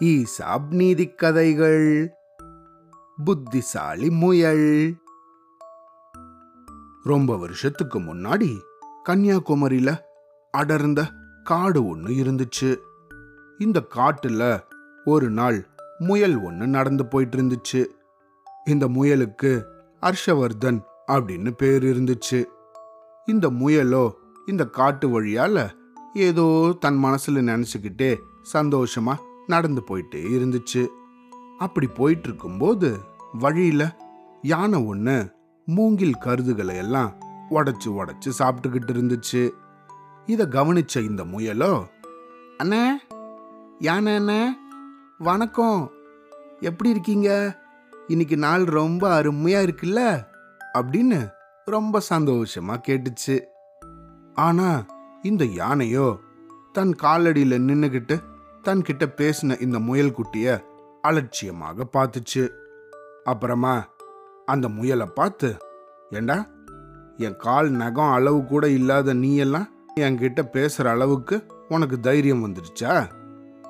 ESAB நீதி கதைகள் புத்திசாலி முயல். ரொம்ப வருஷத்துக்கு முன்னாடி கன்னியாகுமரியில அடர்ந்த காடு ஒன்று இருந்துச்சு. இந்த காட்டுல ஒரு நாள் முயல் ஒன்று நடந்து போயிட்டு இருந்துச்சு. இந்த முயலுக்கு ஹர்ஷவர்தன் அப்படின்னு பேர் இருந்துச்சு. இந்த முயலோ இந்த காட்டு வழியால ஏதோ தன் மனசில் நினச்சிக்கிட்டே சந்தோஷமாக நடந்து போயிட்டே இருந்துச்சு. அப்படி போயிட்டு இருக்கும்போது வழியில் யானை ஒன்று மூங்கில் கருதுகளை எல்லாம் உடச்சி உடச்சி சாப்பிட்டுக்கிட்டு இருந்துச்சு. இதை கவனிச்ச இந்த முயலோ அண்ணே யானை அண்ணே வணக்கம். எப்படி இருக்கீங்க? இன்னைக்கு நாள் ரொம்ப அருமையாக இருக்குல்ல? அப்படின்னு ரொம்ப சந்தோஷமா கேட்டுச்சு. ஆனால் இந்த யானையோ தன் காலடியில் நின்னுகிட்டு தன்கிட்ட பேசின இந்த முயல் குட்டிய அலட்சியமாக பார்த்துச்சு. அப்புறமா அந்த முயலை பார்த்து ஏண்டா என் கால் நகம் அளவு கூட இல்லாத நீ எல்லாம் என்கிட்ட பேசுற அளவுக்கு உனக்கு தைரியம் வந்துடுச்சா?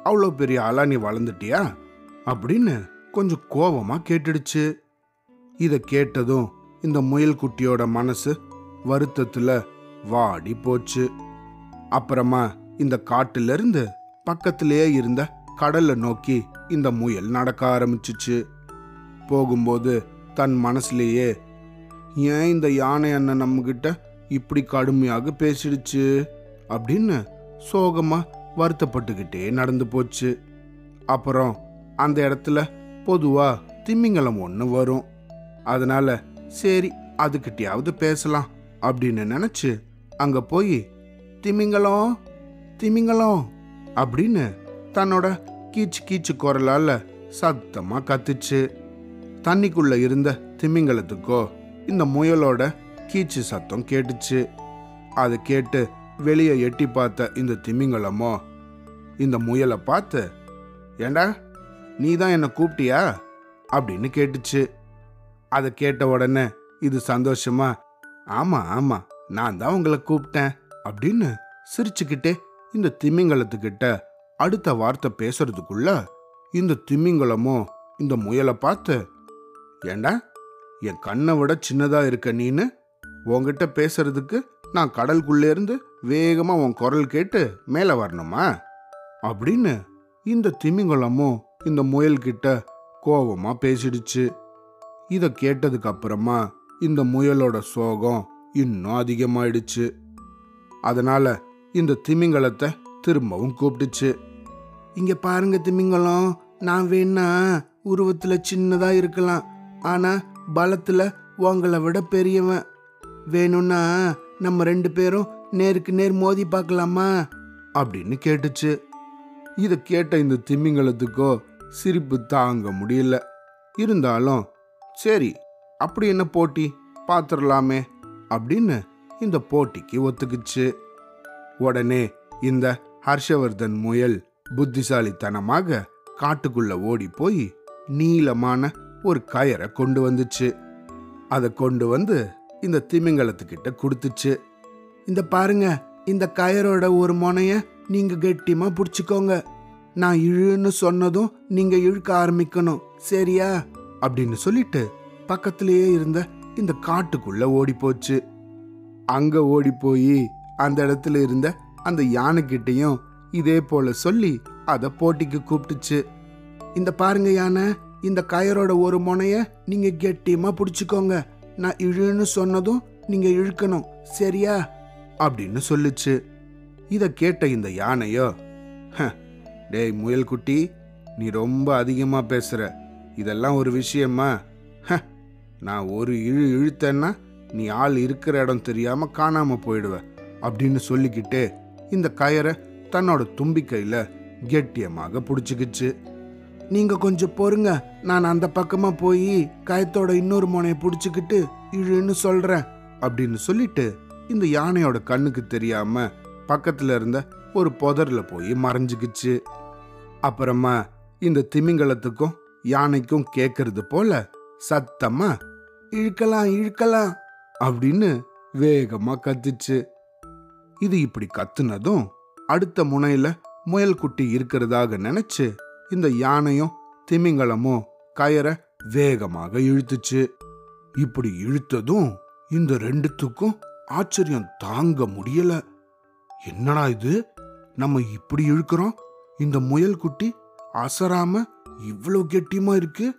அவ்வளோ பெரிய ஆளா நீ வளர்ந்துட்டியா? அப்படின்னு கொஞ்சம் கோபமா கேட்டுடுச்சு. இதை கேட்டதும் இந்த முயல் குட்டியோட மனசு வருத்தத்துல வாடி போச்சு. அப்புறமா இந்த காட்டுல இருந்து பக்கத்திலேயே இருந்த கடலை நோக்கி இந்த முயல் நடக்க ஆரம்பிச்சிச்சு. போகும்போது தன் மனசுலேயே ஏன் இந்த யானை அண்ணன் நம்மகிட்ட இப்படி கடுமையாக பேசிடுச்சு? அப்படின்னு சோகமா வருத்தப்பட்டுக்கிட்டே நடந்து போச்சு. அப்புறம் அந்த இடத்துல பொதுவா திமிங்கலம் ஒன்று வரும். அதனால சரி அதுக்கிட்டையாவது பேசலாம் அப்படின்னு நினைச்சு அங்க போய் திமிங்கலம் திமிங்கலம் அப்படின்னு தன்னோட கீச்சு கீச்சு குரலால சத்தமா கத்துச்சு. தண்ணிக்குள்ள இருந்த திமிங்கலத்துக்கோ இந்த முயலோட கீச்சு சத்தம் கேட்டுச்சு. அதை கேட்டு வெளியே எட்டி பார்த்த இந்த திமிங்கலமோ இந்த முயலை பார்த்து ஏண்டா நீ தான் என்னை கூப்பிட்டியா? அப்படின்னு கேட்டுச்சு. அதை கேட்ட உடனே இது சந்தோஷமா ஆமா ஆமா நான் தான் உங்களை கூப்பிட்டேன். அப்படின்னு சிரிச்சுக்கிட்டே இந்த திமிங்கலத்துக்கிட்ட அடுத்த வார்த்தை பேசுறதுக்குள்ள இந்த திமிங்கலமும் இந்த முயலை பார்த்து ஏண்டா என் கண்ணை விட சின்னதா இருக்க நீன்னு உன்கிட்ட பேசுறதுக்கு நான் கடலுக்குள்ளே இருந்து வேகமா உன் குரல் கேட்டு மேலே வரணுமா? அப்படின்னு இந்த திமிங்கலமும் இந்த முயல்கிட்ட கோபமா பேசிடுச்சு. இதை கேட்டதுக்கு அப்புறமா இந்த முயலோட சோகம் இன்னும் அதிகமாயிடுச்சு. அதனால இந்த திமிங்கலத்தை திரும்பவும் கூப்பிட்டுச்சு. இங்க பாருங்க திமிங்கலம். நான் வேணா உருவத்துல சின்னதா இருக்கலாம். ஆனா பலத்துல உங்களை விட பெரியவன். வேணும்னா நம்ம ரெண்டு பேரும் நேருக்கு நேர் மோதி பார்க்கலாமா? அப்படின்னு கேட்டுச்சு. இதை கேட்ட இந்த திமிங்கலத்துக்கோ சிரிப்பு தாங்க முடியல. இருந்தாலும் சரி அப்படி என்ன போட்டி? பார்த்துடலாமே அப்படின்னு இந்த போட்டிக்கு ஒத்துக்குச்சு. உடனே இந்த ஹர்ஷவர்தன் முயல் புத்திசாலித்தனமாக காட்டுக்குள்ள ஓடி போய் நீளமான ஒரு கயரை கொண்டு வந்துச்சு. அதை கொண்டு வந்து இந்த திமிங்கலத்துக்கிட்ட கொடுத்துச்சு. இந்த பாருங்க இந்த கயரோட ஒரு முனைய நீங்க கெட்டியமா புடிச்சுக்கோங்க. நான் இழுன்னு சொன்னதும் நீங்க இழுக்க ஆரம்பிக்கணும் சரியா? அப்படின்னு சொல்லிட்டு பக்கத்திலேயே இருந்த இந்த காட்டுக்குள்ள ஓடி போச்சு அங்கே ஓடி போய் அந்த இடத்துல இருந்த அந்த யானைக்கிட்டையும் இதே போல சொல்லி அதை போட்டிக்கு கூப்பிட்டுச்சு இந்த பாருங்க யானை இந்த கயரோட ஒரு முனைய நீங்க கெட்டியமா பிடிச்சிக்கோங்க. நான் இழுன்னு சொன்னதும் நீங்க இழுக்கணும் சரியா? அப்படின்னு சொல்லுச்சு. இதை கேட்ட இந்த யானையோ "ஹ, டேய் முயல் குட்டி நீ ரொம்ப அதிகமா பேசுற. இதெல்லாம் ஒரு விஷயமா? ஹ, நான் ஒரு இழு இழுத்தேன்னா நீ ஆள் இருக்கிற இடம் தெரியாம காணாம போயிடுவ அப்படின்னு சொல்லிக்கிட்டே இந்த கயரை தன்னோட தும்பிக்கையில கெட்டியமாக பிடிச்சிக்கிச்சு. நீங்க கொஞ்சம் பொறுங்க நான் அந்த பக்கமா போய் கயத்தோட இன்னொரு முனைய பிடிச்சிக்கிட்டு இழுன்னு சொல்றேன் அப்படின்னு சொல்லிட்டு இந்த யானையோட கண்ணுக்கு தெரியாம பக்கத்துல இருந்த ஒரு புதர்ல போய் மறைஞ்சுக்கிச்சு. அப்புறமா இந்த திமிங்கலத்துக்கும் யானைக்கும் கேக்குறது போல சத்தமா இழுக்கலாம் இழுக்கலாம் அப்படின்னு வேகமா கத்துச்சு. இது இப்படி கத்துனதும் அடுத்த முனையில முயல் குட்டி இருக்கிறதாக நினைச்சு இந்த யானையும் திமிங்கலமும் கயரை வேகமாக இழுத்துச்சு. இப்படி இழுத்ததும் இந்த ரெண்டுத்துக்கும் ஆச்சரியம் தாங்க முடியல. என்னடா இது? நம்ம இப்படி இழுக்கிறோம்? இந்த முயல் குட்டி அசராம இவ்வளவு கெட்டியமா இருக்கு?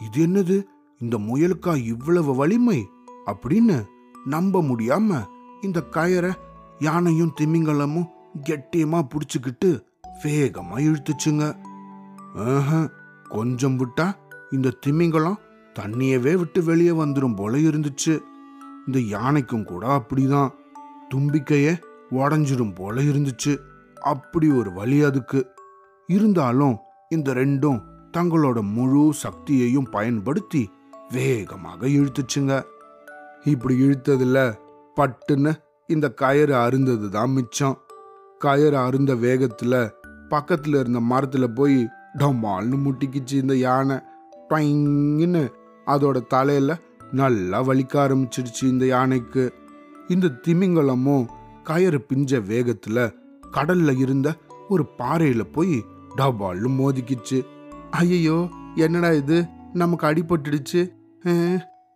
இது என்னது? இந்த முயலுக்கா இவ்வளவு வலிமை? அப்படின்னு நம்ப முடியாம இந்த கயரை யானையும் திமிங்கலமும் கெட்டியமா புடிச்சுக்கிட்டு வேகமா இழுத்துச்சுங்க. கொஞ்சம் விட்டா இந்த திமிங்கலம் தண்ணியவே விட்டு வெளியே வந்துடும் போல இருந்துச்சு. இந்த யானைக்கும் கூட அப்படிதான். தும்பிக்கைய உடஞ்சிடும் போல இருந்துச்சு. அப்படி ஒரு வழி அதுக்கு. இருந்தாலும் இந்த ரெண்டும் தங்களோட முழு சக்தியையும் பயன்படுத்தி வேகமாக இழுத்துச்சுங்க. இப்படி இழுத்ததுல பட்டுன்னு இந்த கயிறு அருந்தது தான் மிச்சம். கயிறு அருந்த வேகத்துல பக்கத்துல இருந்த மரத்துல போய் டமால்னு முட்டிக்கிச்சு இந்த யானை. டொயின்னு அதோட தலையில நல்லா வலிக்க ஆரம்பிச்சிடுச்சு இந்த யானைக்கு. இந்த திமிங்கலமும் கயிறு பிஞ்ச வேகத்துல கடல்ல இருந்த ஒரு பாறையில போய் டபால்னு மோதிக்கிச்சு. ஐயோ என்னடா இது? நமக்கு அடிபட்டுடுச்சு.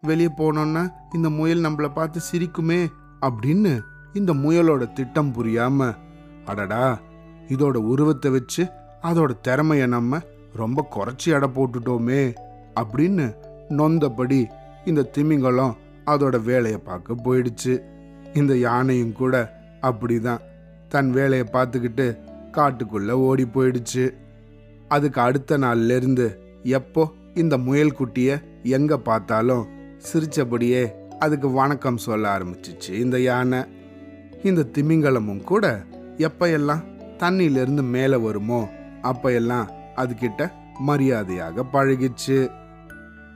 வெளியே போனோன்னா இந்த முயல் நம்மளை பார்த்து சிரிக்குமே அப்படின்னு இந்த முயலோட திட்டம் புரியாம அடடா இதோட உருவத்தை வச்சு அதோட திறமைய நம்ம ரொம்ப குறைச்சி எடை போட்டுட்டோமே அப்படின்னு நொந்தபடி இந்த திமிங்கலம் அதோட வேலையை பார்க்க போயிடுச்சு. இந்த யானையும் கூட அப்படிதான். தன் வேலையை பார்த்துக்கிட்டு காட்டுக்குள்ள ஓடி போயிடுச்சு. அதுக்கு அடுத்த நாள்லேருந்து எப்போ இந்த முயல் எங்கே பார்த்தாலும் சிரிச்சபடியே அதுக்கு வணக்கம் சொல்ல ஆரம்பிச்சிச்சு. இந்த யானை இந்த திமிங்கலமும் கூட எப்பையெல்லாம் எல்லாம் மேலே வருமோ அப்பையெல்லாம் எல்லாம் மரியாதையாக பழகிச்சு.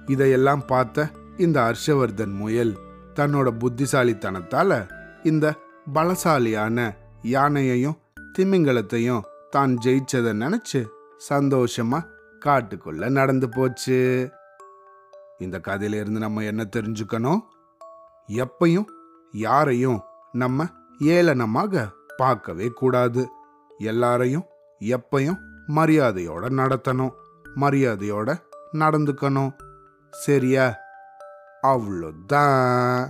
இதையெல்லாம் பார்த்த இந்த ஹர்ஷவர்தன் முயல் தன்னோட புத்திசாலித்தனத்தால இந்த பலசாலியான யானையையும் திமிங்கலத்தையும் தான் ஜெயிச்சதை நினைச்சு சந்தோஷமா காட்டுக்குள்ள நடந்து போச்சு. இந்த கதையிலிருந்து நம்ம என்ன தெரிஞ்சுக்கணும்? எப்பையும் யாரையும் நம்ம ஏளனமாக பார்க்கவே கூடாது. எல்லாரையும் எப்பையும் மரியாதையோட நடத்தணும். மரியாதையோட நடந்துக்கணும். சரியா? அவ்வளோதான்.